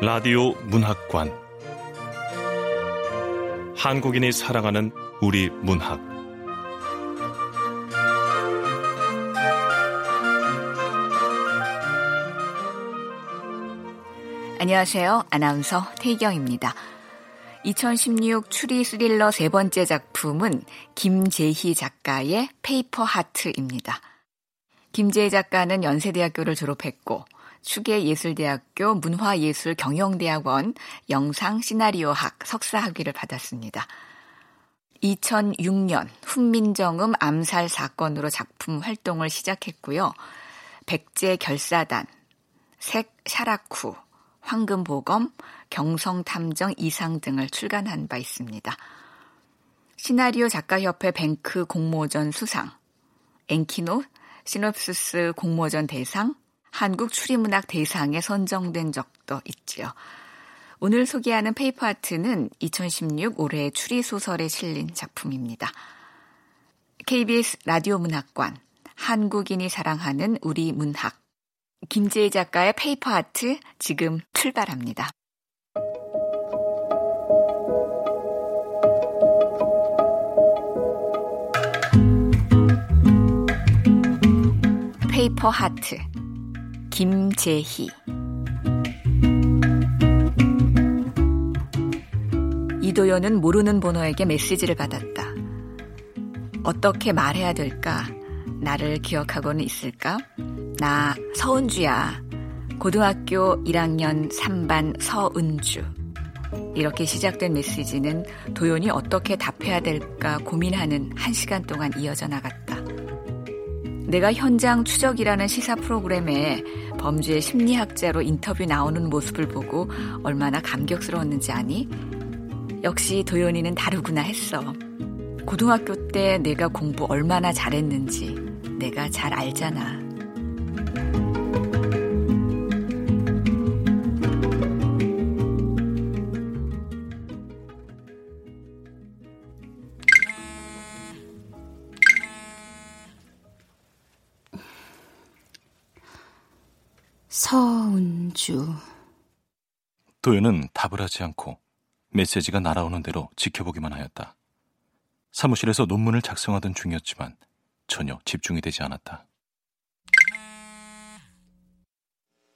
라디오 문학관 한국인이 사랑하는 우리 문학 안녕하세요. 아나운서 태경입니다. 2016 추리 스릴러 세 번째 작품은 김재희 작가의 Paper Heart입니다. 김재희 작가는 연세대학교를 졸업했고 추계예술대학교 문화예술경영대학원 영상 시나리오학 석사학위를 받았습니다. 2006년 훈민정음 암살 사건으로 작품 활동을 시작했고요. 백제 결사단, 색 샤라쿠, 황금보검, 경성탐정 이상 등을 출간한 바 있습니다. 시나리오 작가협회 뱅크 공모전 수상, 엔키노 시놉시스 공모전 대상, 한국 추리문학 대상에 선정된 적도 있지요. 오늘 소개하는 Paper Heart는 2016 올해 추리 소설에 실린 작품입니다. KBS 라디오 문학관 한국인이 사랑하는 우리 문학 김재희 작가의 Paper Heart 지금 출발합니다. Paper Heart 김재희 이도연은 모르는 번호에게 메시지를 받았다. 어떻게 말해야 될까? 나를 기억하고는 있을까? 나 서은주야. 고등학교 1학년 3반 서은주. 이렇게 시작된 메시지는 도연이 어떻게 답해야 될까 고민하는 한 시간 동안 이어져 나갔다. 내가 현장 추적이라는 시사 프로그램에 범죄 심리학자로 인터뷰 나오는 모습을 보고 얼마나 감격스러웠는지 아니? 역시 도연이는 다르구나 했어. 고등학교 때 내가 공부 얼마나 잘했는지 내가 잘 알잖아. 서운주. 도연은 답을 하지 않고 메시지가 날아오는 대로 지켜보기만 하였다. 사무실에서 논문을 작성하던 중이었지만 전혀 집중이 되지 않았다.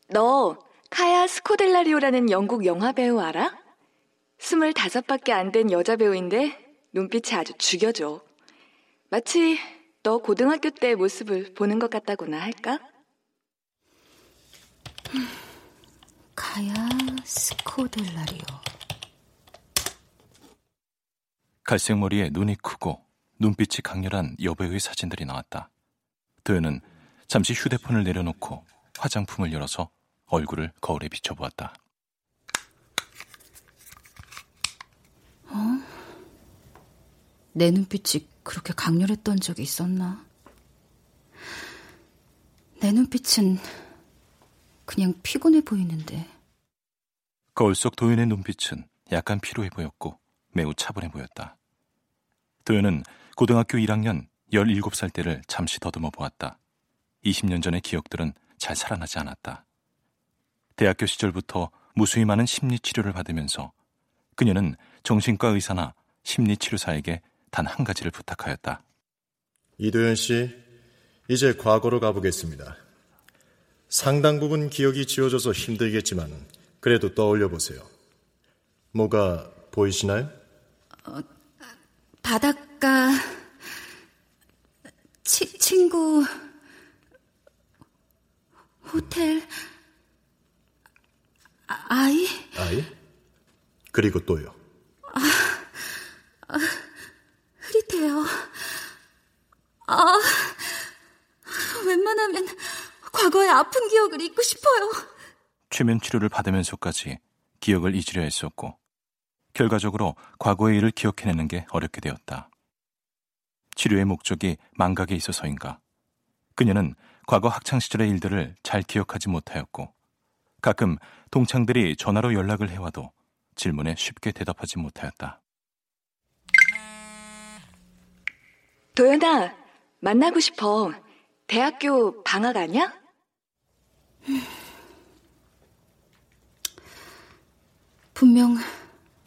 너 카야 스코델라리오라는 영국 영화 배우 알아? 25밖에 안 된 여자 배우인데 눈빛이 아주 죽여줘. 마치 너 고등학교 때 모습을 보는 것 같다고나 할까? 가야 스코델라리오. 갈색 머리에 눈이 크고 눈빛이 강렬한 여배우의 사진들이 나왔다. 도연은 잠시 휴대폰을 내려놓고 화장품을 열어서 얼굴을 거울에 비춰보았다. 어? 내 눈빛이 그렇게 강렬했던 적이 있었나? 내 눈빛은 그냥 피곤해 보이는데. 거울 속 도연의 눈빛은 약간 피로해 보였고 매우 차분해 보였다. 도연은 고등학교 1학년 17살 때를 잠시 더듬어 보았다. 20년 전의 기억들은 잘 살아나지 않았다. 대학교 시절부터 무수히 많은 심리 치료를 받으면서 그녀는 정신과 의사나 심리 치료사에게 단 한 가지를 부탁하였다. 이도현 씨, 이제 과거로 가보겠습니다. 상당 부분 기억이 지워져서 힘들겠지만 그래도 떠올려 보세요. 뭐가 보이시나요? 어, 바닷가 치, 친구 호텔 아, 아이 아이 그리고 또요. 아, 아 흐릿해요. 아 아픈 기억을 잊고 싶어요. 최면 치료를 받으면서까지 기억을 잊으려 했었고 결과적으로 과거의 일을 기억해내는 게 어렵게 되었다. 치료의 목적이 망각에 있어서인가? 그녀는 과거 학창시절의 일들을 잘 기억하지 못하였고 가끔 동창들이 전화로 연락을 해와도 질문에 쉽게 대답하지 못하였다. 도연아, 만나고 싶어. 대학교 방학 아냐? 분명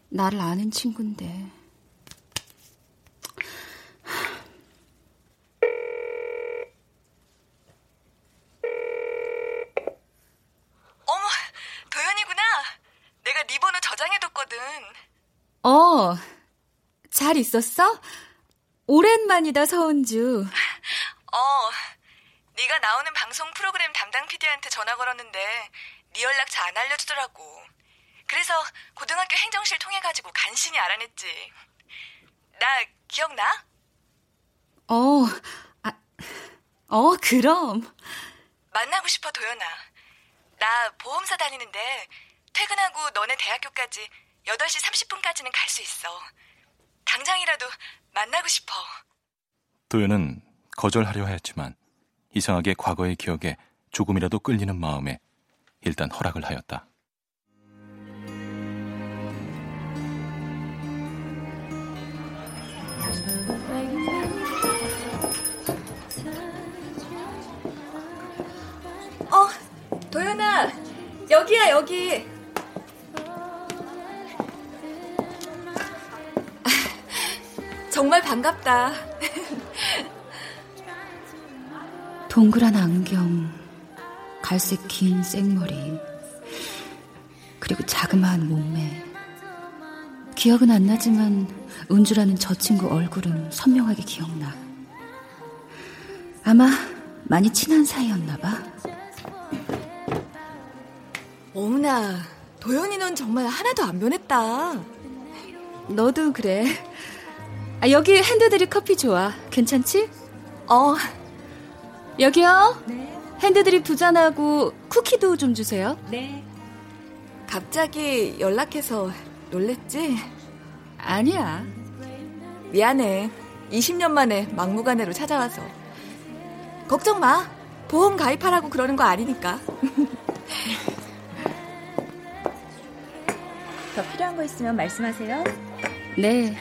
나를 아는 친구인데. 어머, 도연이구나. 내가 네 번호 저장해뒀거든. 어, 잘 있었어? 오랜만이다, 서은주. 어, 네가 나오는 방송 프로그램 담당 PD한테 전화 걸었는데 네 연락처 안 알려주더라고. 그래서 고등학교 행정실 통해 가지고 간신히 알아냈지. 나 기억나? 어, 아, 어, 그럼. 만나고 싶어, 도연아. 나 보험사 다니는데 퇴근하고 너네 대학교까지 8시 30분까지는 갈 수 있어. 당장이라도 만나고 싶어. 도연은 거절하려 하였지만 이상하게 과거의 기억에 조금이라도 끌리는 마음에 일단 허락을 하였다. 어, 도연아. 여기야, 여기. 정말 반갑다. 동그란 안경, 갈색 긴 생머리, 그리고 자그마한 몸매. 기억은 안 나지만 은주라는 저 친구 얼굴은 선명하게 기억나. 아마 많이 친한 사이였나 봐. 어머나, 도연이 넌 정말 하나도 안 변했다. 너도 그래. 아, 여기 핸드드립 커피 좋아. 괜찮지? 어, 여기요. 핸드드립 두 잔하고 쿠키도 좀 주세요. 갑자기 연락해서 놀랬지? 아니야. 미안해. 20년 만에 막무가내로 찾아와서. 걱정 마. 보험 가입하라고 그러는 거 아니니까. 더 필요한 거 있으면 말씀하세요. 네.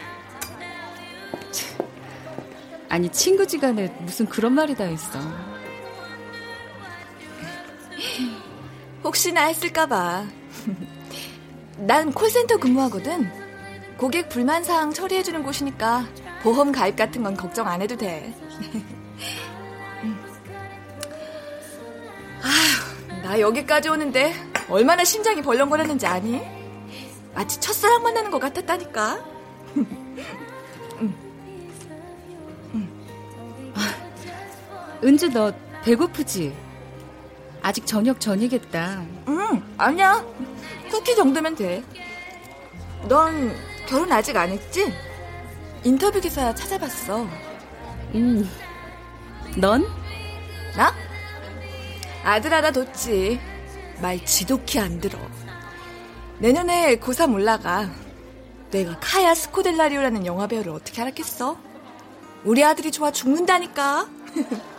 참, 아니 친구지간에 무슨 그런 말이 다 있어. 혹시나 했을까봐. 난 콜센터 근무하거든. 고객 불만 사항 처리해주는 곳이니까 보험 가입 같은 건 걱정 안 해도 돼. 아휴, 나 여기까지 오는데 얼마나 심장이 벌렁거렸는지 아니? 마치 첫사랑 만나는 것 같았다니까. 은주 너 배고프지? 아직 저녁 전이겠다. 응, 아니야. 쿠키 정도면 돼. 넌 결혼 아직 안 했지? 인터뷰 기사 찾아봤어. 음. 넌? 나? 아들 하나 뒀지. 말 지독히 안 들어. 내년에 고3 올라가. 내가 카야 스코델라리오라는 영화배우를 어떻게 알았겠어? 우리 아들이 좋아 죽는다니까.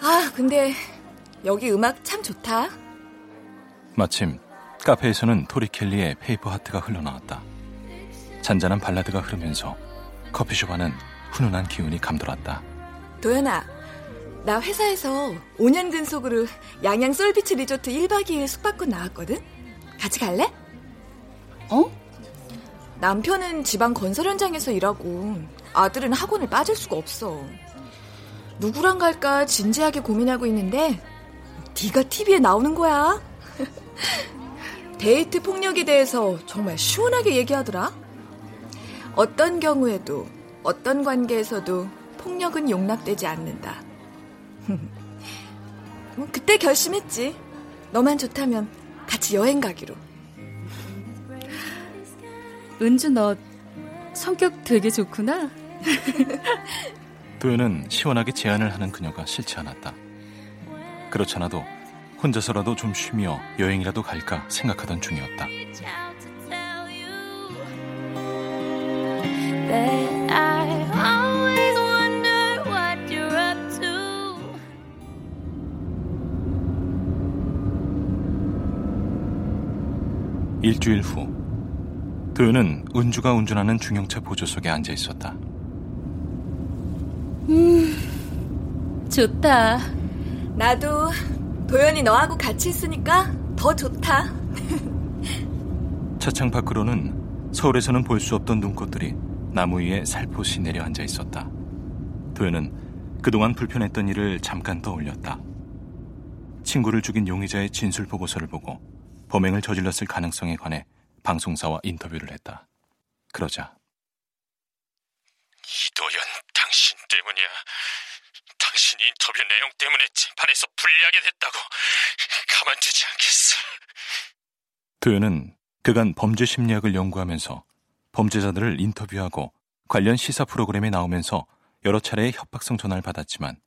아, 근데 여기 음악 참 좋다. 마침 카페에서는 토리 켈리의 Paper Heart가 흘러나왔다. 잔잔한 발라드가 흐르면서 커피숍 안은 훈훈한 기운이 감돌았다. 도연아, 나 회사에서 5년 근속으로 양양 솔비치 리조트 1박 2일 숙박권 나왔거든? 같이 갈래? 어? 남편은 지방 건설 현장에서 일하고 아들은 학원을 빠질 수가 없어. 누구랑 갈까 진지하게 고민하고 있는데 네가 TV에 나오는 거야. 데이트 폭력에 대해서 정말 시원하게 얘기하더라. 어떤 경우에도 어떤 관계에서도 폭력은 용납되지 않는다. 뭐 그때 결심했지. 너만 좋다면 같이 여행 가기로. 은주 너 성격 되게 좋구나. 도연은 시원하게 제안을 하는 그녀가 싫지 않았다. 그렇잖아도 혼자서라도 좀 쉬며 여행이라도 갈까 생각하던 중이었다. 일주일 후 도연은 은주가 운전하는 중형차 보조 석에 앉아 있었다. 음, 좋다. 나도 도연이 너하고 같이 있으니까 더 좋다. 차창 밖으로는 서울에서는 볼 수 없던 눈꽃들이 나무 위에 살포시 내려앉아 있었다. 도연은 그동안 불편했던 일을 잠깐 떠올렸다. 친구를 죽인 용의자의 진술 보고서를 보고 범행을 저질렀을 가능성에 관해 방송사와 인터뷰를 했다. 그러자 이도연, 당신 때문이야. 당신 인터뷰 내용 때문에 재판에서 불리하게 됐다고 가만두지 않겠어. 도연은 그간 범죄 심리학을 연구하면서 범죄자들을 인터뷰하고 관련 시사 프로그램에 나오면서 여러 차례의 협박성 전화를 받았지만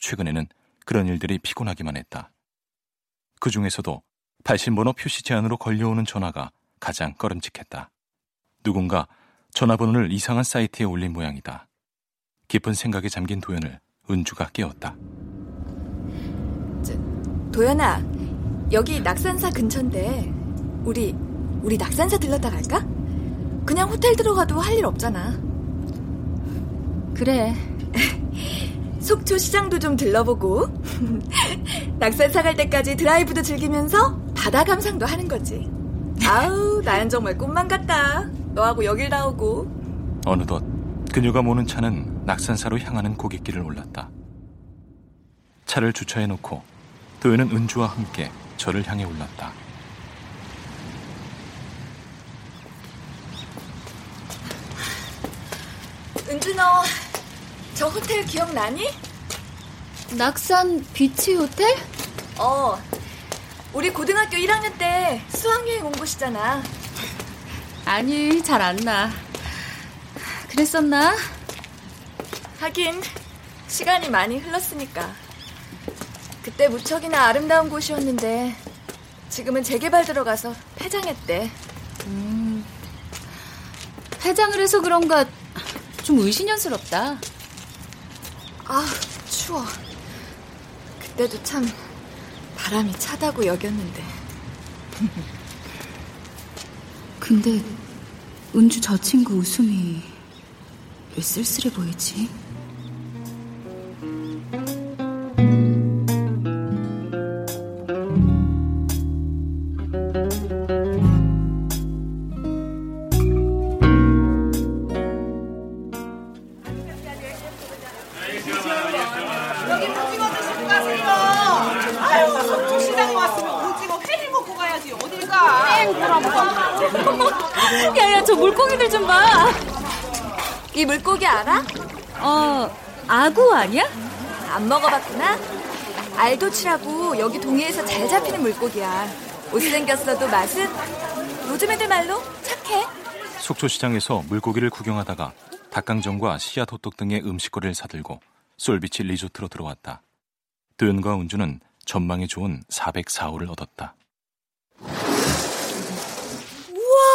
최근에는 그런 일들이 피곤하기만 했다. 그 중에서도 발신번호 표시 제한으로 걸려오는 전화가 가장 꺼름직했다. 누군가 전화번호를 이상한 사이트에 올린 모양이다. 깊은 생각에 잠긴 도연을 은주가 깨웠다. 저, 도연아, 여기 낙산사 근처인데 우리 우리 낙산사 들렀다 갈까? 그냥 호텔 들어가도 할 일 없잖아. 그래. 속초 시장도 좀 들러보고 낙산사 갈 때까지 드라이브도 즐기면서 바다 감상도 하는 거지. 아우, 나연 정말 꿈만 같다. 너하고 여길 나오고. 어느덧 그녀가 모는 차는 낙산사로 향하는 고갯길을 올랐다. 차를 주차해 놓고 도연은 은주와 함께 저를 향해 올랐다. 은주 너, 저 호텔 기억나니? 낙산 비치 호텔? 어, 우리 고등학교 1학년 때 수학여행 온 곳이잖아. 아니, 잘 안 나. 그랬었나? 하긴, 시간이 많이 흘렀으니까. 그때 무척이나 아름다운 곳이었는데, 지금은 재개발 들어가서 폐장했대. 음, 폐장을 해서 그런가 좀 의심연스럽다. 아, 추워. 그때도 참 바람이 차다고 여겼는데. 근데 은주 저 친구 웃음이 왜 쓸쓸해 보이지? 아니야? 안 먹어봤구나. 알도치라고 여기 동해에서 잘 잡히는 물고기야. 못생겼어도 맛은 요즘 애들 말로 착해. 속초시장에서 물고기를 구경하다가 닭강정과 씨앗 호떡 등의 음식거리를 사들고 솔비치 리조트로 들어왔다. 도연과 운주는 전망이 좋은 404호를 얻었다. 우와,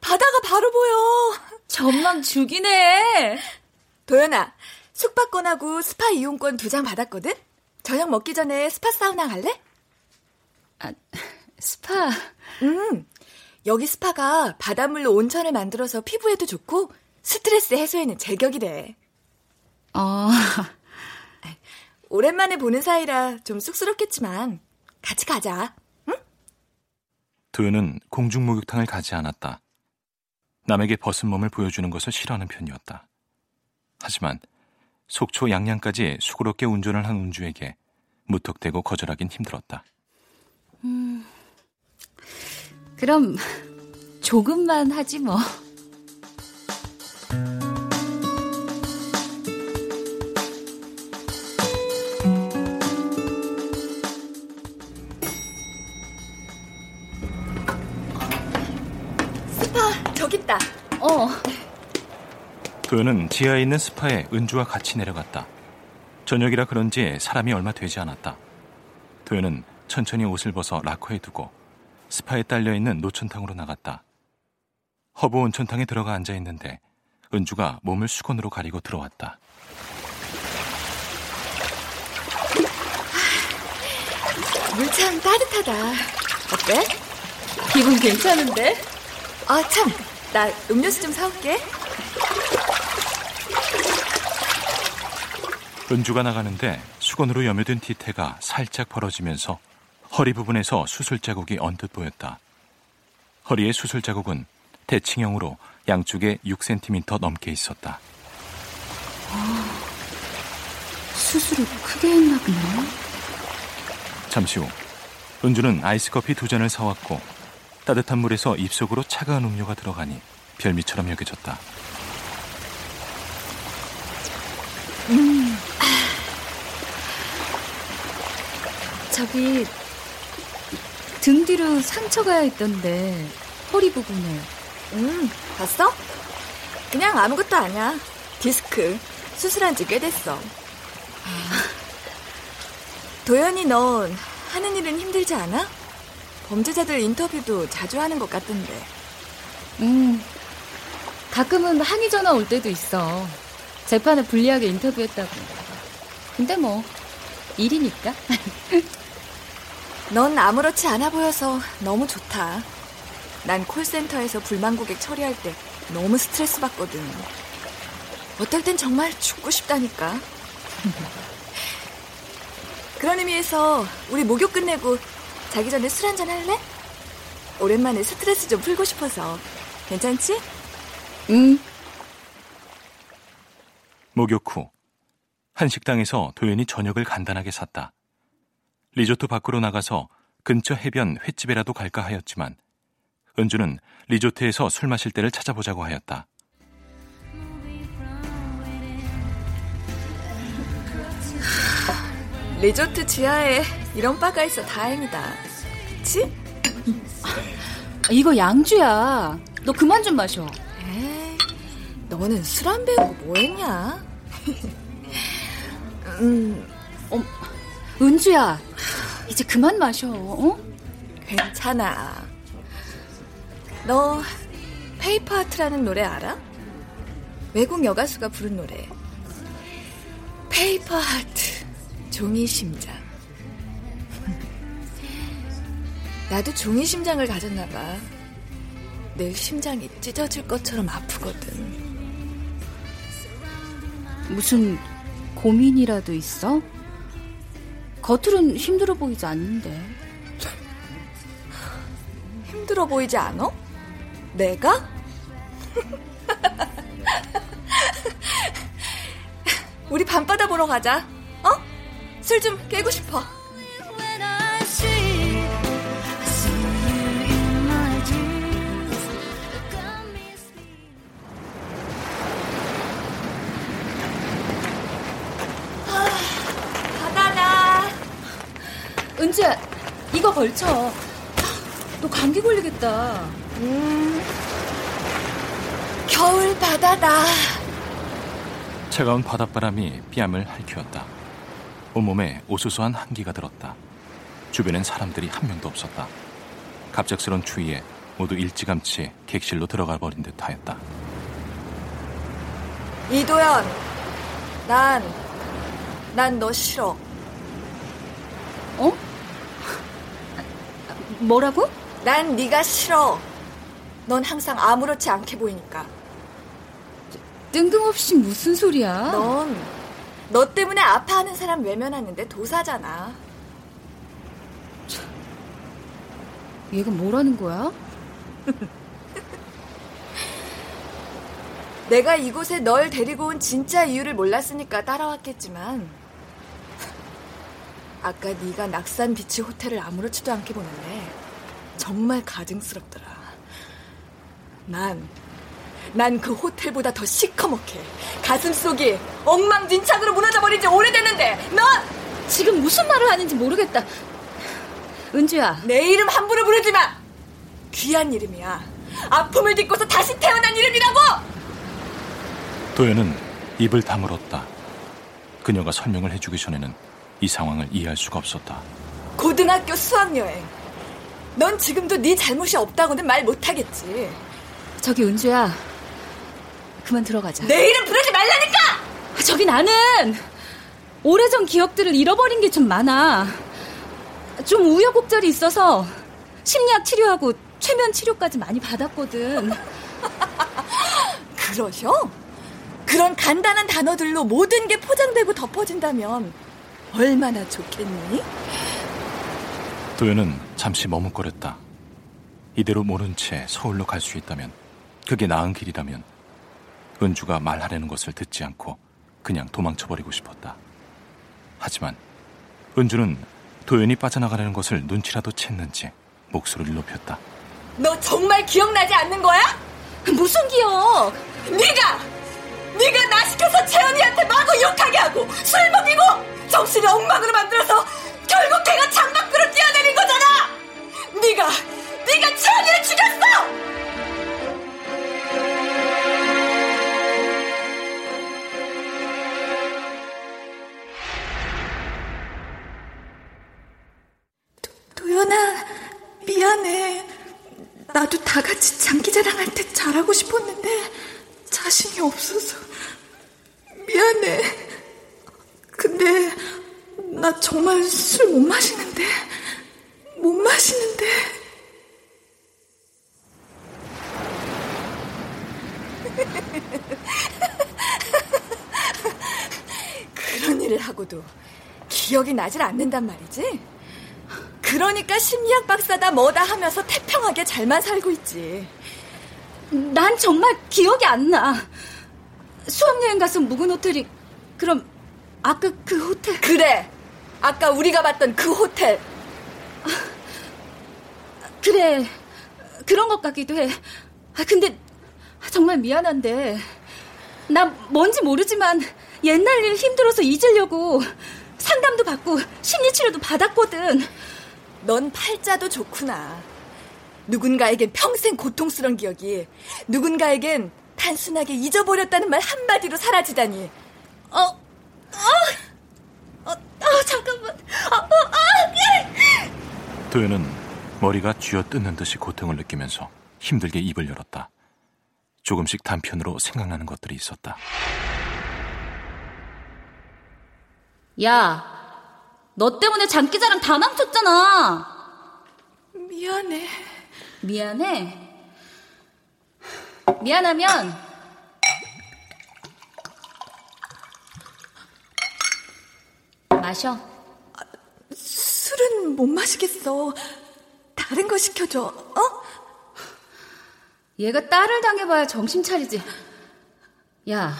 바다가 바로 보여. 전망 죽이네. 도연아, 숙박권하고 스파 이용권 두 장 받았거든? 저녁 먹기 전에 스파 사우나 갈래? 아, 스파? 음, 여기 스파가 바닷물로 온천을 만들어서 피부에도 좋고 스트레스 해소에는 제격이래. 어. 오랜만에 보는 사이라 좀 쑥스럽겠지만 같이 가자. 응? 도연은 공중 목욕탕을 가지 않았다. 남에게 벗은 몸을 보여주는 것을 싫어하는 편이었다. 하지만 속초 양양까지 수고롭게 운전을 한 운주에게 무턱대고 거절하긴 힘들었다. 음, 그럼 조금만 하지 뭐. 스파 저기 있다. 어. 도연은 지하에 있는 스파에 은주와 같이 내려갔다. 저녁이라 그런지 사람이 얼마 되지 않았다. 도연은 천천히 옷을 벗어 라커에 두고 스파에 딸려 있는 노천탕으로 나갔다. 허브 온천탕에 들어가 앉아 있는데 은주가 몸을 수건으로 가리고 들어왔다. 물참 따뜻하다. 어때? 기분 괜찮은데? 아, 참. 나 음료수 좀 사올게. 은주가 나가는데 수건으로 여며든 뒤태가 살짝 벌어지면서 허리 부분에서 수술 자국이 언뜻 보였다. 허리의 수술 자국은 대칭형으로 양쪽에 6cm 넘게 있었다. 수술을 크게 했나 보네. 잠시 후 은주는 아이스커피 두 잔을 사왔고 따뜻한 물에서 입속으로 차가운 음료가 들어가니 별미처럼 여겨졌다. 음. 저기 등 뒤로 상처가 있던데 허리 부분에. 음, 봤어? 그냥 아무것도 아니야. 디스크. 수술한 지 꽤 됐어. 도연이 넌 하는 일은 힘들지 않아? 범죄자들 인터뷰도 자주 하는 것 같던데. 음, 가끔은 항의 전화 올 때도 있어. 재판을 불리하게 인터뷰했다고. 근데 뭐 일이니까. 넌 아무렇지 않아 보여서 너무 좋다. 난 콜센터에서 불만 고객 처리할 때 너무 스트레스 받거든. 어떨 땐 정말 죽고 싶다니까. 그런 의미에서 우리 목욕 끝내고 자기 전에 술 한잔 할래? 오랜만에 스트레스 좀 풀고 싶어서. 괜찮지? 응. 목욕 후 한식당에서 도연이 저녁을 간단하게 샀다. 리조트 밖으로 나가서 근처 해변 횟집에라도 갈까 하였지만 은주는 리조트에서 술 마실 때를 찾아보자고 하였다. 리조트 지하에 이런 바가 있어 다행이다. 그치? 이거 양주야. 너 그만 좀 마셔. 에이, 너는 술 안 배우고 뭐 했냐? 음, 어, 은주야. 이제 그만 마셔. 어? 괜찮아. 너 Paper Heart라는 노래 알아? 외국 여가수가 부른 노래. Paper Heart, 종이 심장. 나도 종이 심장을 가졌나 봐. 늘 심장이 찢어질 것처럼 아프거든. 무슨 고민이라도 있어? 겉으론 힘들어 보이지 않는데. 힘들어 보이지 않아? 내가? 우리 밤바다 보러 가자. 어? 술 좀 깨고 싶어. 은주야, 이거 걸쳐. 너 감기 걸리겠다. 음, 겨울 바다다. 차가운 바닷바람이 뺨을 핥히었다. 온몸에 오수수한 한기가 들었다. 주변엔 사람들이 한 명도 없었다. 갑작스런 추위에 모두 일찌감치 객실로 들어가 버린 듯 하였다. 이도현, 난, 난 너 싫어. 어? 뭐라고? 난 네가 싫어. 넌 항상 아무렇지 않게 보이니까. 뜬금없이 무슨 소리야? 넌, 너 때문에 아파하는 사람 외면하는데 도사잖아. 얘가 뭐라는 거야? 내가 이곳에 널 데리고 온 진짜 이유를 몰랐으니까 따라왔겠지만 아까 네가 낙산 비치 호텔을 아무렇지도 않게 보는데 정말 가증스럽더라. 난, 난 그 호텔보다 더 시커멓게 가슴 속이 엉망진창으로 무너져버린 지 오래됐는데 넌 지금 무슨 말을 하는지 모르겠다. 은주야. 내 이름 함부로 부르지 마. 귀한 이름이야. 아픔을 딛고서 다시 태어난 이름이라고. 도연은 입을 다물었다. 그녀가 설명을 해주기 전에는 이 상황을 이해할 수가 없었다. 고등학교 수학여행. 넌 지금도 네 잘못이 없다고는 말 못하겠지. 저기 은주야, 그만 들어가자. 내 이름 부르지 말라니까! 저기 나는 오래전 기억들을 잃어버린 게 좀 많아. 좀 우여곡절이 있어서 심리학 치료하고 최면 치료까지 많이 받았거든. 그러셔? 그런 간단한 단어들로 모든 게 포장되고 덮어진다면 얼마나 좋겠니? 도연은 잠시 머뭇거렸다. 이대로 모른 채 서울로 갈 수 있다면, 그게 나은 길이라면, 은주가 말하려는 것을 듣지 않고 그냥 도망쳐버리고 싶었다. 하지만 은주는 도연이 빠져나가려는 것을 눈치라도 챘는지 목소리를 높였다. 너 정말 기억나지 않는 거야? 무슨 기억? 네가 네가 나 시켜서 채연이한테 마구 욕하게 하고 술 먹이고 정신을 엉망으로 만들어서 결국 걔가 창밖으로 뛰어내린 거잖아. 네가 네가 채연이를 죽였어. 도연아, 미안해. 나도 다 같이 장기자랑할 때 잘하고 싶었는데 자신이 없어서 미안해. 근데 나 정말 술 못 마시는데 못 마시는데 그런 일을 하고도 기억이 나질 않는단 말이지. 그러니까 심리학 박사다 뭐다 하면서 태평하게 잘만 살고 있지. 난 정말 기억이 안 나. 수학여행 가서 묵은 호텔이 그럼 아까 그 호텔 그래. 아까 우리가 봤던 그 호텔. 그래. 그런 것 같기도 해. 아, 근데 정말 미안한데 나 뭔지 모르지만 옛날 일 힘들어서 잊으려고 상담도 받고 심리치료도 받았거든. 넌 팔자도 좋구나. 누군가에겐 평생 고통스러운 기억이 누군가에겐 단순하게 잊어버렸다는 말 한마디로 사라지다니. 어, 어, 어, 어 잠깐만. 어, 어, 어, 도연은 머리가 쥐어 뜯는 듯이 고통을 느끼면서 힘들게 입을 열었다. 조금씩 단편으로 생각나는 것들이 있었다. 야, 너 때문에 장기자랑 다 망쳤잖아. 미안해. 미안해. 미안하면 마셔. 술은 못 마시겠어. 다른 거 시켜줘. 어? 얘가 딸을 당해봐야 정신 차리지. 야,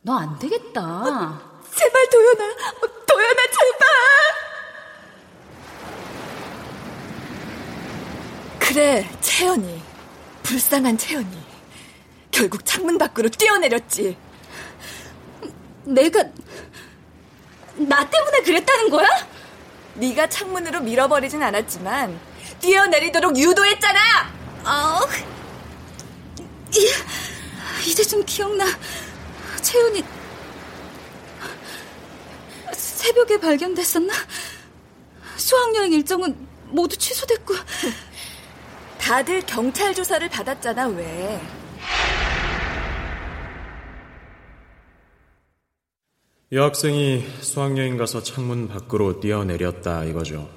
너 안 되겠다. 어, 제발 도연아, 어, 도연아 제발. 그래, 채연이. 불쌍한 채연이. 결국 창문 밖으로 뛰어내렸지. 내가 나 때문에 그랬다는 거야? 네가 창문으로 밀어버리진 않았지만 뛰어내리도록 유도했잖아. 아, 이제 좀 기억나. 채연이 새벽에 발견됐었나? 수학여행 일정은 모두 취소됐고. 다들 경찰 조사를 받았잖아, 왜? 여학생이 수학여행 가서 창문 밖으로 뛰어내렸다 이거죠.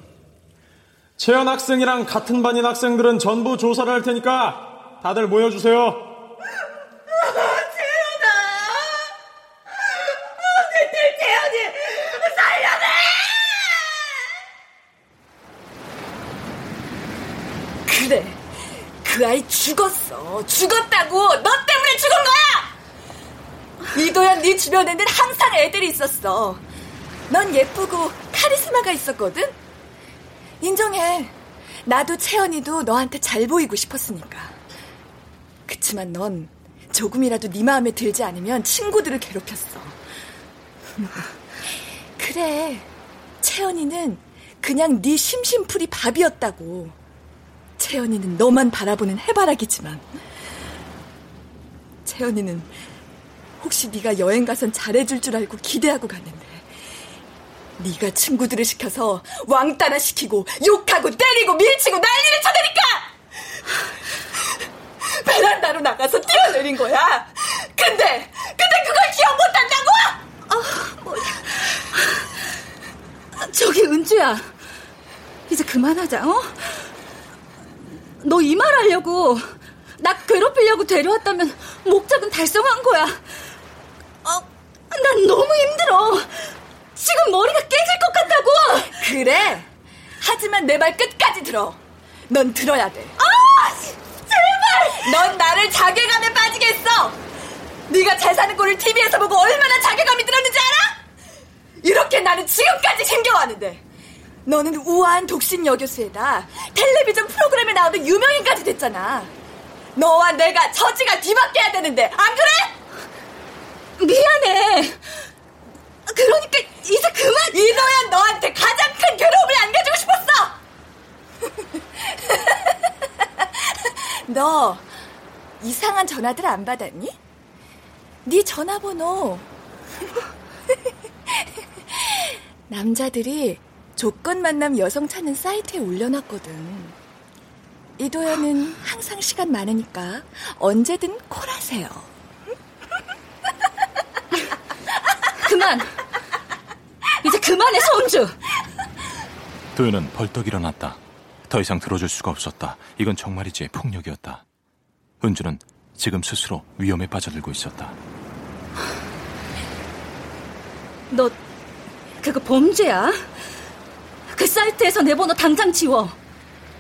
채연 학생이랑 같은 반인 학생들은 전부 조사를 할 테니까 다들 모여주세요. 채연아! 언니들 채연이 살려내! 그래, 그 아이 죽었어. 죽었다고. 너. 이도현 네 주변에는 항상 애들이 있었어. 넌 예쁘고 카리스마가 있었거든? 인정해. 나도 채연이도 너한테 잘 보이고 싶었으니까. 그치만 넌 조금이라도 네 마음에 들지 않으면 친구들을 괴롭혔어. 그래. 채연이는 그냥 네 심심풀이 밥이었다고. 채연이는 너만 바라보는 해바라기지만 채연이는 혹시 네가 여행 가선 잘해줄 줄 알고 기대하고 갔는데 네가 친구들을 시켜서 왕따나 시키고 욕하고 때리고 밀치고 난리를 쳐대니까 베란다로 나가서 뛰어내린 거야. 근데 근데 그걸 기억 못한다고? 아, 뭐... 저기 은주야, 이제 그만하자. 어? 너 이 말 하려고 나 괴롭히려고 데려왔다면 목적은 달성한 거야. 어, 난 너무 힘들어. 지금 머리가 깨질 것 같다고. 그래. 하지만 내 말 끝까지 들어. 넌 들어야 돼. 아, 제발. 넌 나를 자괴감에 빠지게 했어. 네가 잘 사는 꼴을 TV에서 보고 얼마나 자괴감이 들었는지 알아? 이렇게 나는 지금까지 힘겨워하는데 너는 우아한 독신 여교수에다 텔레비전 프로그램에 나오는 유명인까지 됐잖아. 너와 내가 처지가 뒤바뀌어야 되는데 안 그래? 미안해. 그러니까 이제 그만. 이도현 너한테 가장 큰 괴로움을 안겨주고 싶었어. 너 이상한 전화들 안 받았니? 네 전화번호 남자들이 조건 만남 여성 찾는 사이트에 올려놨거든. 이도현은 항상 시간 많으니까 언제든 콜하세요. 그만. 이제 그만해, 손주. 도현은 벌떡 일어났다. 더 이상 들어줄 수가 없었다. 이건 정말이지 폭력이었다. 은주는 지금 스스로 위험에 빠져들고 있었다. 너 그거 범죄야. 그 사이트에서 내 번호 당장 지워.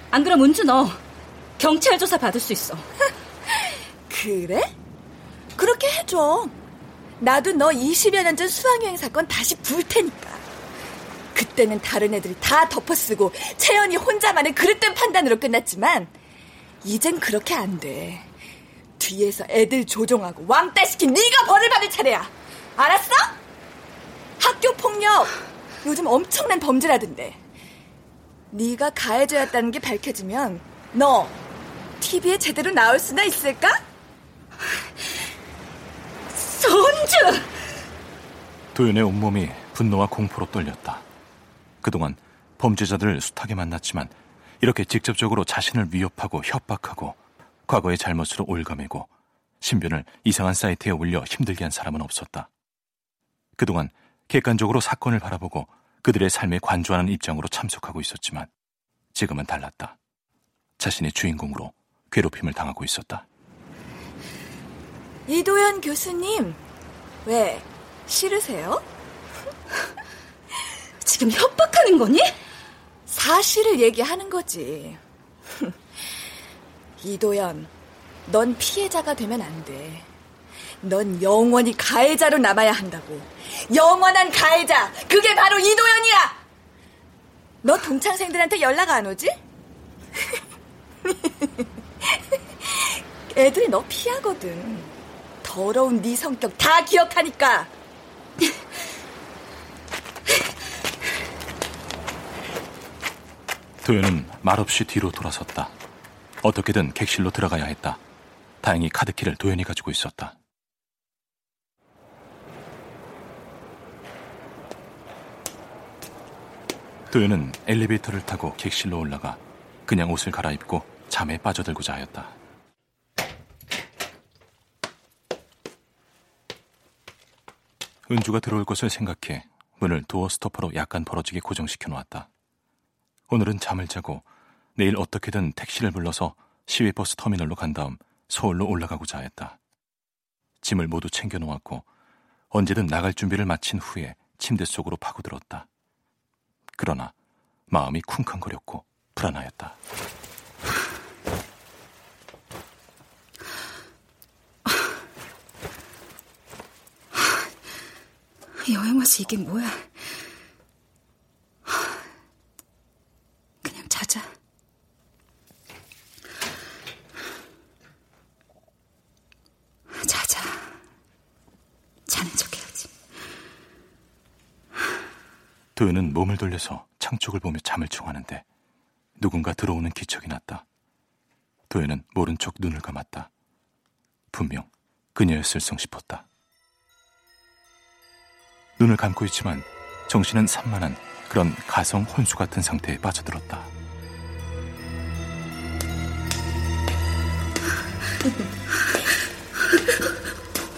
안 그럼 은주 너 경찰 조사 받을 수 있어. 그래? 그렇게 해줘. 나도 너 20여 년 전 수학여행 사건 다시 불 테니까. 그때는 다른 애들이 다 덮어쓰고 채연이 혼자만의 그릇된 판단으로 끝났지만 이젠 그렇게 안 돼. 뒤에서 애들 조종하고 왕따 시킨 네가 벌을 받을 차례야. 알았어? 학교 폭력 요즘 엄청난 범죄라던데. 네가 가해자였다는 게 밝혀지면 너 TV에 제대로 나올 수나 있을까? 손주! 도연의 온몸이 분노와 공포로 떨렸다. 그동안 범죄자들을 숱하게 만났지만 이렇게 직접적으로 자신을 위협하고 협박하고 과거의 잘못으로 올가매고 신변을 이상한 사이트에 올려 힘들게 한 사람은 없었다. 그동안 객관적으로 사건을 바라보고 그들의 삶에 관조하는 입장으로 참석하고 있었지만 지금은 달랐다. 자신의 주인공으로 괴롭힘을 당하고 있었다. 이도현 교수님, 왜 싫으세요? 지금 협박하는 거니? 사실을 얘기하는 거지. 이도현, 넌 피해자가 되면 안 돼. 넌 영원히 가해자로 남아야 한다고. 영원한 가해자, 그게 바로 이도현이야! 너 동창생들한테 연락 안 오지? 애들이 너 피하거든. 더러운 네 성격 다 기억하니까. 도현은 말없이 뒤로 돌아섰다. 어떻게든 객실로 들어가야 했다. 다행히 카드키를 도현이 가지고 있었다. 도현은 엘리베이터를 타고 객실로 올라가 그냥 옷을 갈아입고 잠에 빠져들고자 하였다. 은주가 들어올 것을 생각해 문을 도어 스토퍼로 약간 벌어지게 고정시켜 놓았다. 오늘은 잠을 자고 내일 어떻게든 택시를 불러서 시외버스 터미널로 간 다음 서울로 올라가고자 하였다. 짐을 모두 챙겨 놓았고 언제든 나갈 준비를 마친 후에 침대 속으로 파고들었다. 그러나 마음이 쿵쾅거렸고 불안하였다. 여행 와서 이게 뭐야? 그냥 자자. 자자. 자는 척 해야지. 도현은 몸을 돌려서 창 쪽을 보며 잠을 청하는데 누군가 들어오는 기척이 났다. 도현은 모른 척 눈을 감았다. 분명 그녀였을 성 싶었다. 눈을 감고 있지만 정신은 산만한 그런 가성 혼수 같은 상태에 빠져들었다.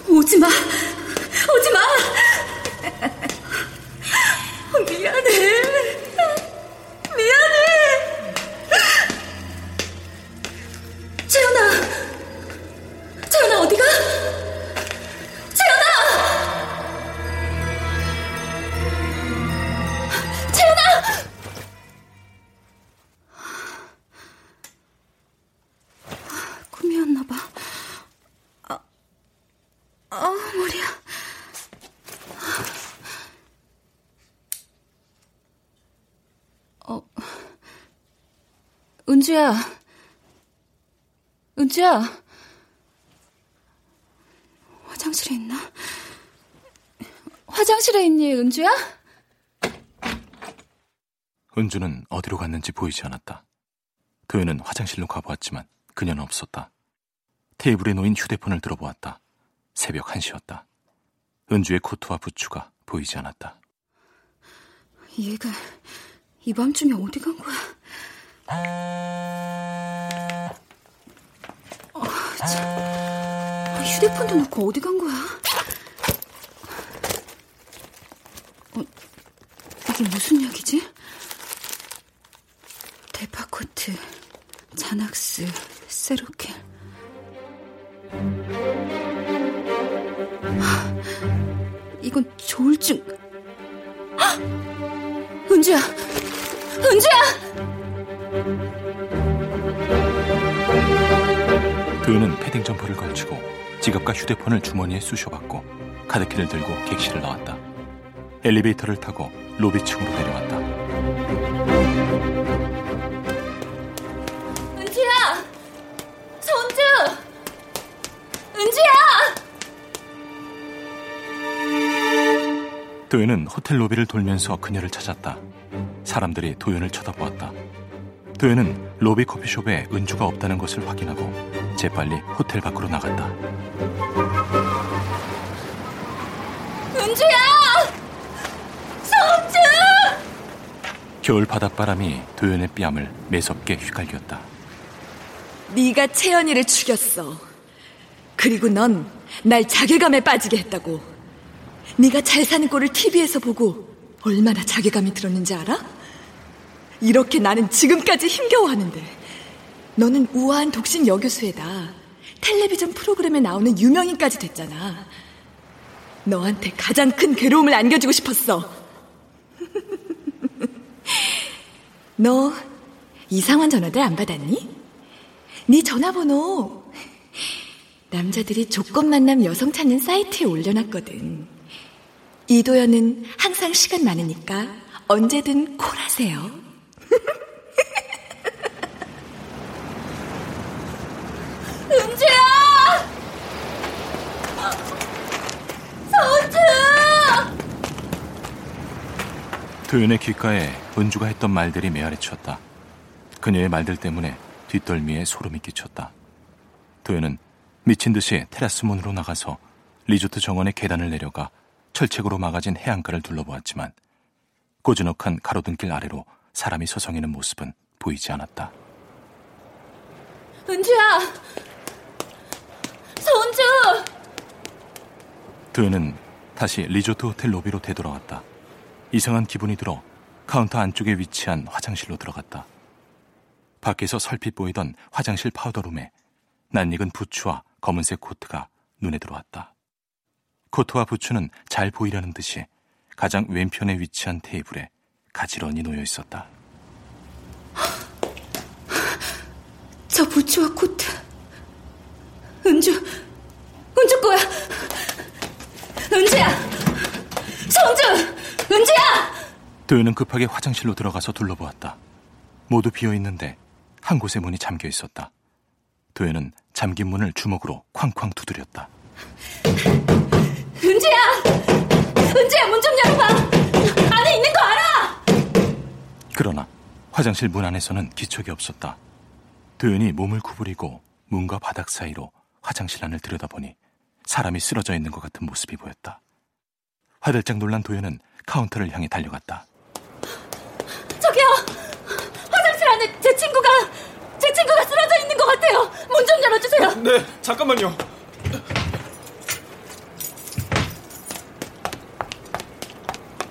오지 마! 오지 마! 미안해. 은주야. 은주야. 화장실에 있나? 화장실에 있니, 은주야? 은주는 어디로 갔는지 보이지 않았다. 도현은 화장실로 가보았지만 그녀는 없었다. 테이블에 놓인 휴대폰을 들어보았다. 새벽 1시였다. 은주의 코트와 부츠가 보이지 않았다. 얘가 이 밤중에 어디 간 거야? 어, 참. 휴대폰도 놓고 어디 간 거야? 어, 이게 무슨 약이지? 데파코트, 자낙스, 세로켈. 이건 조울증. 헉! 은주야! 은주야! 점퍼를 걸치고 지갑과 휴대폰을 주머니에 쑤셔박고 카드키를 들고 객실을 나왔다. 엘리베이터를 타고 로비층으로 내려왔다. 은주야! 손주! 은주야! 도현은 호텔 로비를 돌면서 그녀를 찾았다. 사람들이 도현을 쳐다보았다. 도현은 로비 커피숍에 은주가 없다는 것을 확인하고 재빨리 호텔 밖으로 나갔다. 은주야! 손주! 겨울 바닷바람이 도현의 뺨을 매섭게 휘갈겼다. 네가 채연이를 죽였어. 그리고 넌 날 자괴감에 빠지게 했다고. 네가 잘 사는 꼴을 TV에서 보고 얼마나 자괴감이 들었는지 알아? 이렇게 나는 지금까지 힘겨워하는데 너는 우아한 독신 여교수에다 텔레비전 프로그램에 나오는 유명인까지 됐잖아. 너한테 가장 큰 괴로움을 안겨주고 싶었어. 너 이상한 전화들 안 받았니? 네 전화번호 남자들이 조건 만남 여성 찾는 사이트에 올려놨거든. 이도연은 항상 시간 많으니까 언제든 콜하세요. 은주야! 손주! 도현의 귓가에 은주가 했던 말들이 메아리쳤다. 그녀의 말들 때문에 뒷덜미에 소름이 끼쳤다. 도현은 미친 듯이 테라스 문으로 나가서 리조트 정원의 계단을 내려가 철책으로 막아진 해안가를 둘러보았지만 고즈넉한 가로등 길 아래로 사람이 서성이는 모습은 보이지 않았다. 은주야! 손주! 도현은 다시 리조트 호텔 로비로 되돌아왔다. 이상한 기분이 들어 카운터 안쪽에 위치한 화장실로 들어갔다. 밖에서 설핏 보이던 화장실 파우더룸에 낯익은 부츠와 검은색 코트가 눈에 들어왔다. 코트와 부츠는 잘 보이려는 듯이 가장 왼편에 위치한 테이블에 가지런히 놓여 있었다. 저 부츠와 코트. 은주, 은주 거야. 은주야! 손주! 은주야! 도현은 급하게 화장실로 들어가서 둘러보았다. 모두 비어 있는데 한 곳의 문이 잠겨 있었다. 도현은 잠긴 문을 주먹으로 쾅쾅 두드렸다. 은주야! 은주야, 문 좀 열어봐! 안에 있는 거 알아! 그러나 화장실 문 안에서는 기척이 없었다. 도현이 몸을 구부리고 문과 바닥 사이로 화장실 안을 들여다보니 사람이 쓰러져 있는 것 같은 모습이 보였다. 화들짝 놀란 도현은 카운터를 향해 달려갔다. 저기요! 화장실 안에 제 친구가, 제 친구가 쓰러져 있는 것 같아요! 문 좀 열어주세요! 네, 잠깐만요.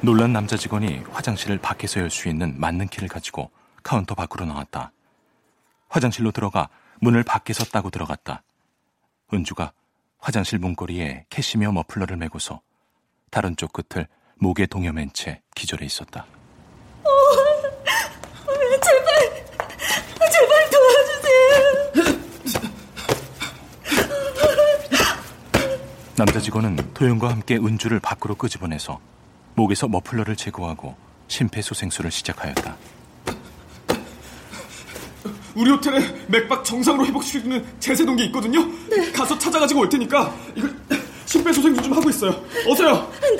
놀란 남자 직원이 화장실을 밖에서 열 수 있는 맞는 키를 가지고 카운터 밖으로 나왔다. 화장실로 들어가 문을 밖에서 따고 들어갔다. 은주가 화장실 문고리에 캐시미어 머플러를 매고서 다른 쪽 끝을 목에 동여맨 채 기절해 있었다. 어, 제발, 제발 도와주세요. 남자 직원은 도연과 함께 은주를 밖으로 끄집어내서 목에서 머플러를 제거하고 심폐소생술을 시작하였다. 우리 호텔에 맥박 정상으로 회복시키는 제세동기 있거든요. 네. 가서 찾아가지고 올 테니까 이거 심폐소생술 좀 하고 있어요. 어서요. 네,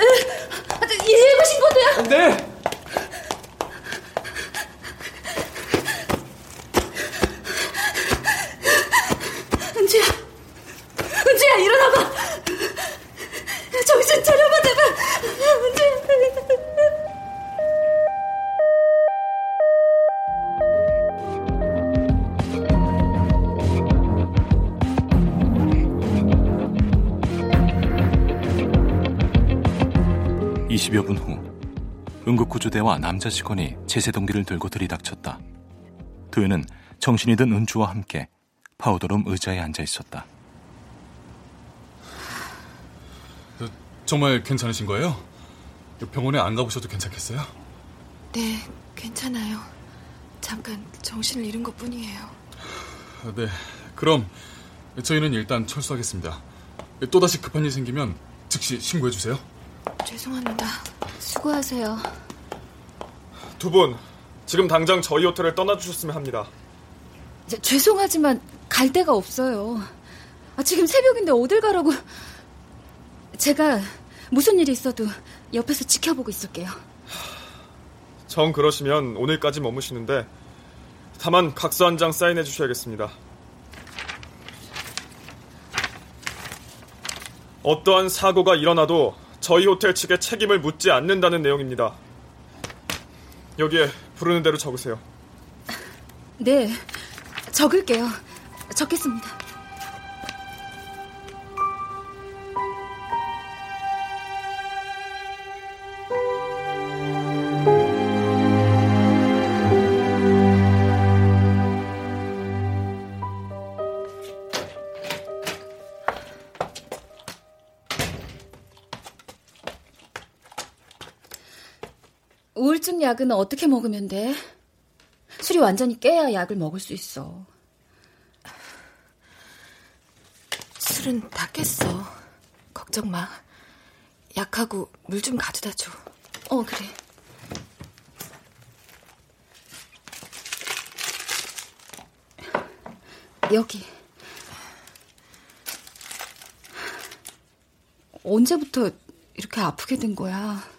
남자 직원이 제세동기를 들고 들이닥쳤다. 도현은 정신이 든 은주와 함께 파우더룸 의자에 앉아 있었다. 정말 괜찮으신 거예요? 병원에 안 가보셔도 괜찮겠어요? 네, 괜찮아요. 잠깐 정신을 잃은 것 뿐이에요. 네, 그럼 저희는 일단 철수하겠습니다. 또다시 급한 일 생기면 즉시 신고해주세요. 죄송합니다. 수고하세요. 두 분, 지금 당장 저희 호텔을 떠나주셨으면 합니다. 저, 죄송하지만 갈 데가 없어요. 아, 지금 새벽인데 어딜 가라고. 제가 무슨 일이 있어도 옆에서 지켜보고 있을게요. 정 그러시면 오늘까지 머무시는데 다만 각서 한 장 사인해 주셔야겠습니다. 어떠한 사고가 일어나도 저희 호텔 측에 책임을 묻지 않는다는 내용입니다. 여기에 부르는 대로 적으세요. 네, 적을게요. 적겠습니다. 약은 어떻게 먹으면 돼? 술이 완전히 깨야 약을 먹을 수 있어. 술은 다 깼어. 걱정 마. 약하고 물 좀 가져다 줘. 어, 그래. 여기. 언제부터 이렇게 아프게 된 거야?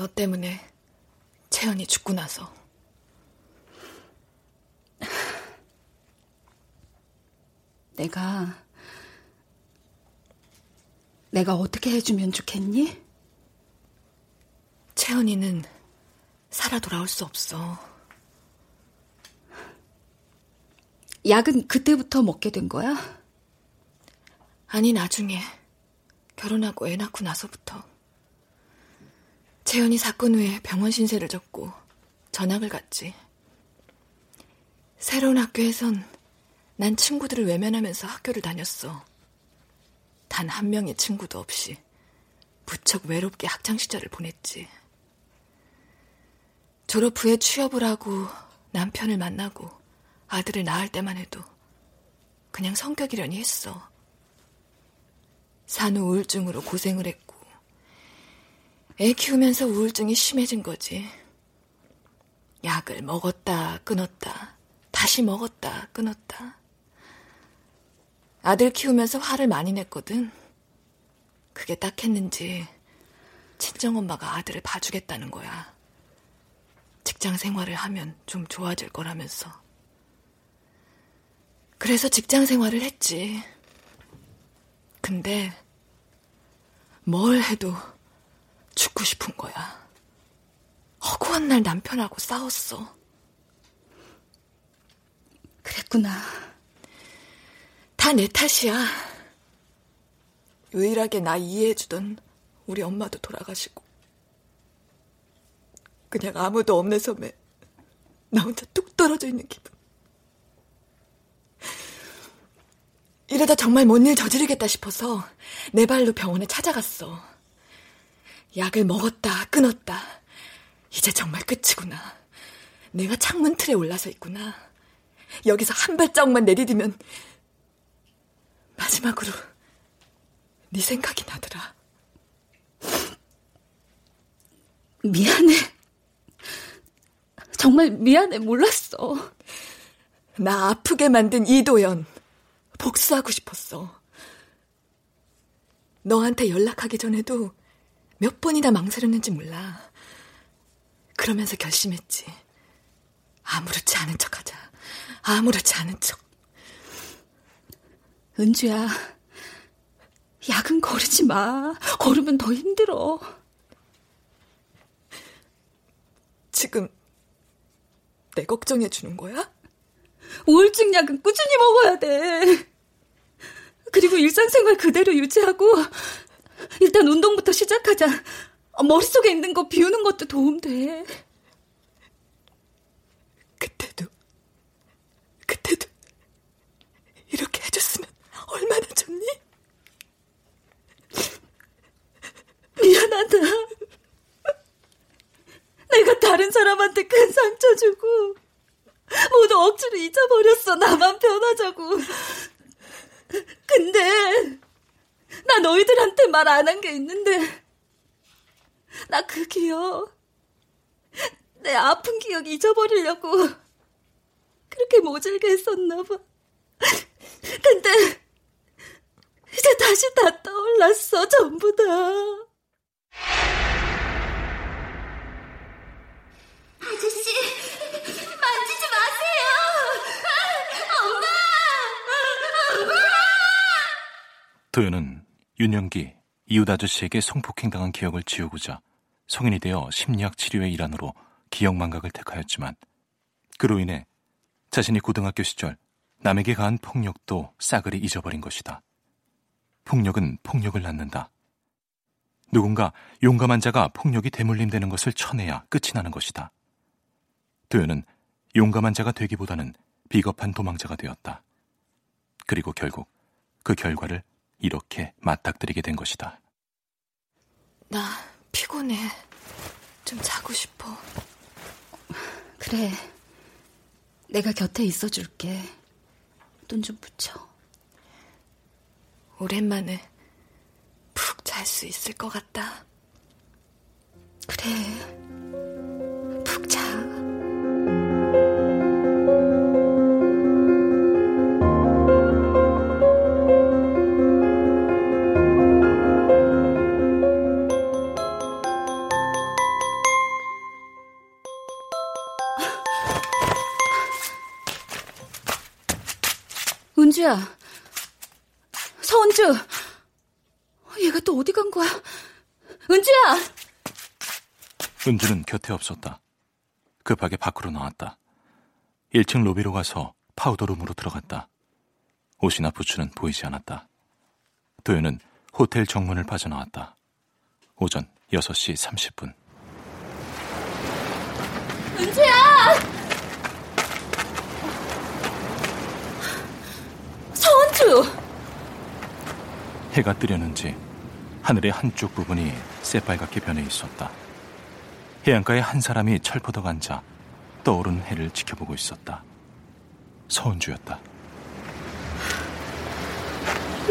너 때문에 채연이 죽고 나서. 내가 내가 어떻게 해주면 좋겠니? 채연이는 살아 돌아올 수 없어. 약은 그때부터 먹게 된 거야? 아니 나중에 결혼하고 애 낳고 나서부터. 채연이 사건 후에 병원 신세를 졌고 전학을 갔지. 새로운 학교에선 난 친구들을 외면하면서 학교를 다녔어. 단 한 명의 친구도 없이 무척 외롭게 학창 시절을 보냈지. 졸업 후에 취업을 하고 남편을 만나고 아들을 낳을 때만 해도 그냥 성격이려니 했어. 산후 우울증으로 고생을 했고 애 키우면서 우울증이 심해진 거지. 약을 먹었다 끊었다 다시 먹었다 끊었다. 아들 키우면서 화를 많이 냈거든. 그게 딱 했는지 친정엄마가 아들을 봐주겠다는 거야. 직장 생활을 하면 좀 좋아질 거라면서. 그래서 직장 생활을 했지. 근데 뭘 해도 죽고 싶은 거야. 허구한 날 남편하고 싸웠어. 그랬구나. 다 내 탓이야. 유일하게 나 이해해주던 우리 엄마도 돌아가시고. 그냥 아무도 없는 섬에 나 혼자 뚝 떨어져 있는 기분. 이러다 정말 뭔 일 저지르겠다 싶어서 내 발로 병원에 찾아갔어. 약을 먹었다, 끊었다. 이제 정말 끝이구나. 내가 창문 틀에 올라서 있구나. 여기서 한 발자국만 내디디면 마지막으로 네 생각이 나더라. 미안해. 정말 미안해. 몰랐어. 나 아프게 만든 이도연. 복수하고 싶었어. 너한테 연락하기 전에도 몇 번이나 망설였는지 몰라. 그러면서 결심했지. 아무렇지 않은 척 하자. 아무렇지 않은 척. 은주야, 약은 거르지 마. 거르면 더 힘들어. 지금 내 걱정해 주는 거야? 우울증 약은 꾸준히 먹어야 돼. 그리고 일상생활 그대로 유지하고 일단 운동부터 시작하자. 머릿속에 있는 거 비우는 것도 도움돼. 그때도 그때도 이렇게 해줬으면 얼마나 좋니? 미안하다. 내가 다른 사람한테 큰 상처 주고 모두 억지로 잊어버렸어. 나만 변하자고. 근데 나 너희들한테 말 안 한 게 있는데 나 그 기억 내 아픈 기억 잊어버리려고 그렇게 모질게 했었나 봐. 근데 이제 다시 다 떠올랐어. 전부 다. 아저씨, 만지지 마세요! 엄마! 엄마! 도연은 윤영기, 이웃 아저씨에게 성폭행당한 기억을 지우고자 성인이 되어 심리학 치료의 일환으로 기억망각을 택하였지만 그로 인해 자신이 고등학교 시절 남에게 가한 폭력도 싸그리 잊어버린 것이다. 폭력은 폭력을 낳는다. 누군가 용감한 자가 폭력이 대물림되는 것을 쳐내야 끝이 나는 것이다. 도연은 용감한 자가 되기보다는 비겁한 도망자가 되었다. 그리고 결국 그 결과를 이렇게 맞닥뜨리게 된 것이다. 나 피곤해. 좀 자고 싶어. 그래. 내가 곁에 있어 줄게. 눈 좀 붙여. 오랜만에 푹 잘 수 있을 것 같다. 그래. 푹 자. 은주야. 서은주. 얘가 또 어디 간 거야? 은주야! 은주는 곁에 없었다. 급하게 밖으로 나왔다. 1층 로비로 가서 파우더룸으로 들어갔다. 옷이나 부츠는 보이지 않았다. 도연은 호텔 정문을 빠져나왔다. 오전 6시 30분. 은주야! 해가 뜨려는지 하늘의 한쪽 부분이 새빨갛게 변해 있었다. 해안가에 한 사람이 철퍼덕 앉아 떠오른 해를 지켜보고 있었다. 서은주였다.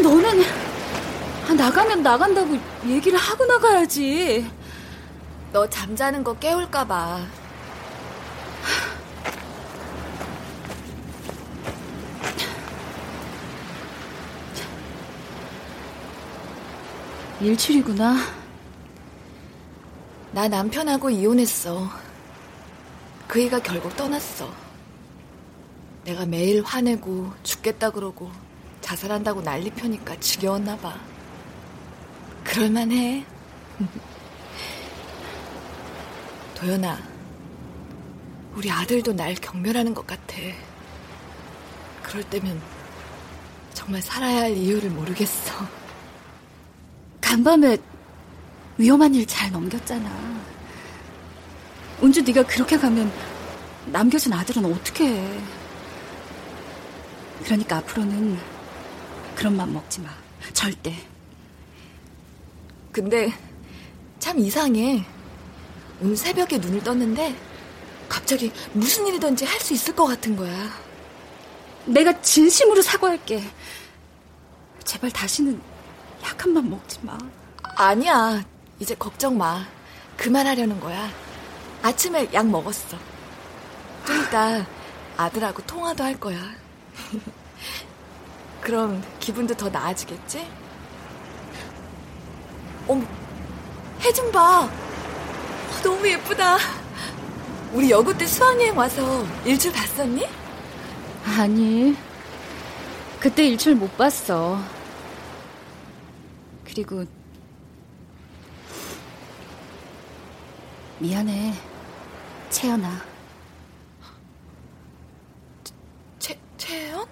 너는 나가면 나간다고 얘기를 하고 나가야지. 너 잠자는 거 깨울까봐. 일출이구나. 나 남편하고 이혼했어. 그이가 결국 떠났어. 내가 매일 화내고 죽겠다 그러고 자살한다고 난리 펴니까 지겨웠나 봐. 그럴만해. 도연아, 우리 아들도 날 경멸하는 것 같아. 그럴 때면 정말 살아야 할 이유를 모르겠어. 간밤에 위험한 일 잘 넘겼잖아. 은주 네가 그렇게 가면 남겨진 아들은 어떻게 해? 그러니까 앞으로는 그런 맘 먹지 마. 절대. 근데 참 이상해. 오늘 새벽에 눈을 떴는데 갑자기 무슨 일이든지 할 수 있을 것 같은 거야. 내가 진심으로 사과할게. 제발 다시는 약한 맘 먹지 마. 아니야. 이제 걱정 마. 그만하려는 거야. 아침에 약 먹었어. 좀 이따 아들하고 통화도 할 거야. 그럼 기분도 더 나아지겠지? 어머, 해 좀 봐. 어, 너무 예쁘다. 우리 여고 때 수학여행 와서 일출 봤었니? 아니, 그때 일출 못 봤어. 그리고 미안해, 채연아. 채, 채연?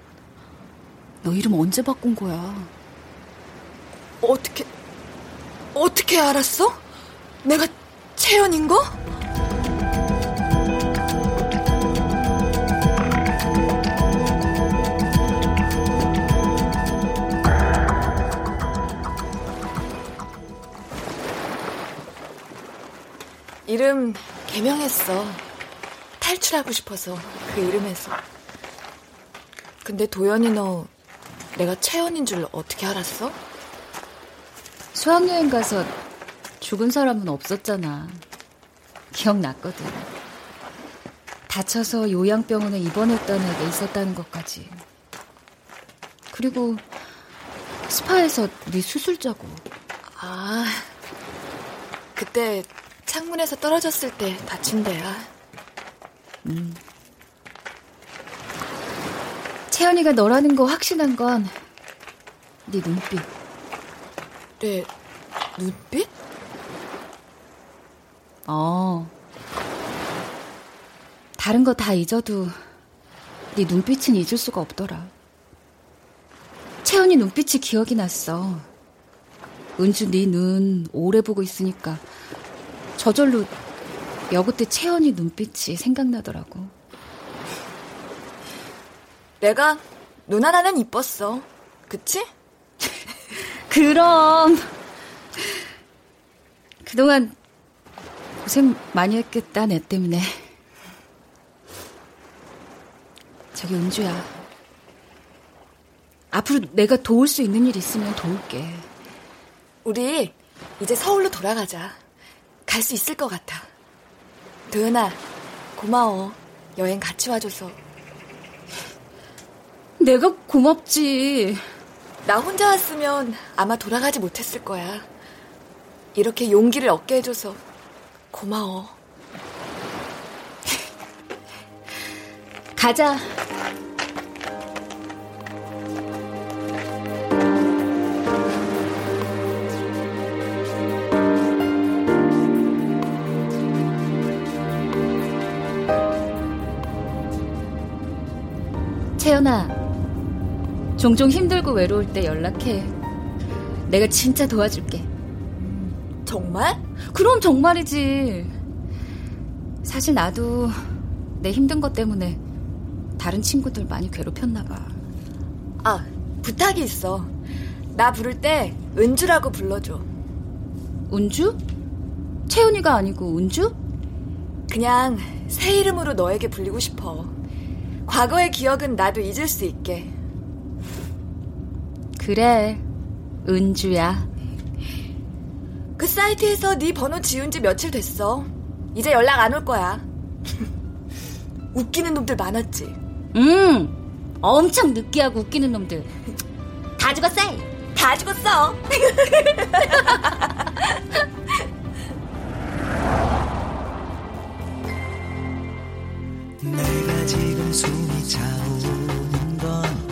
너 이름 언제 바꾼 거야? 어떻게, 어떻게 알았어? 내가 채연인 거? 이름 개명했어. 탈출하고 싶어서 그 이름에서. 근데 도연이 너 내가 채연인 줄 어떻게 알았어? 수학여행 가서 죽은 사람은 없었잖아. 기억났거든. 다쳐서 요양병원에 입원했다는 애가 있었다는 것까지. 그리고 스파에서 네 수술 자고. 아, 그때 창문에서 떨어졌을 때 다친 데야. 음. 채연이가 너라는 거 확신한 건 네 눈빛. 내 눈빛? 어. 다른 거 다 잊어도 네 눈빛은 잊을 수가 없더라. 채연이 눈빛이 기억이 났어. 은주 네 눈 오래 보고 있으니까 저절로 여고 때 채연이 눈빛이 생각나더라고. 내가 눈 하나는 이뻤어. 그치? 그럼 그동안 고생 많이 했겠다 내 때문에. 저기 은주야. 앞으로 내가 도울 수 있는 일 있으면 도울게. 우리 이제 서울로 돌아가자. 갈 수 있을 것 같아. 도연아, 고마워. 여행 같이 와줘서. 내가 고맙지. 나 혼자 왔으면 아마 돌아가지 못했을 거야. 이렇게 용기를 얻게 해줘서 고마워. 가자. 채연아, 종종 힘들고 외로울 때 연락해. 내가 진짜 도와줄게. 정말? 그럼 정말이지. 사실 나도 내 힘든 것 때문에 다른 친구들 많이 괴롭혔나 봐. 아, 부탁이 있어. 나 부를 때 은주라고 불러줘. 은주? 채연이가 아니고 은주? 그냥 새 이름으로 너에게 불리고 싶어. 과거의 기억은 나도 잊을 수 있게. 그래, 은주야. 그 사이트에서 네 번호 지운 지 며칠 됐어. 이제 연락 안 올 거야. 웃기는 놈들 많았지? 응, 엄청 느끼하고 웃기는 놈들. 다 죽었어! 다 죽었어! 내가 지금 숨이 차오는 건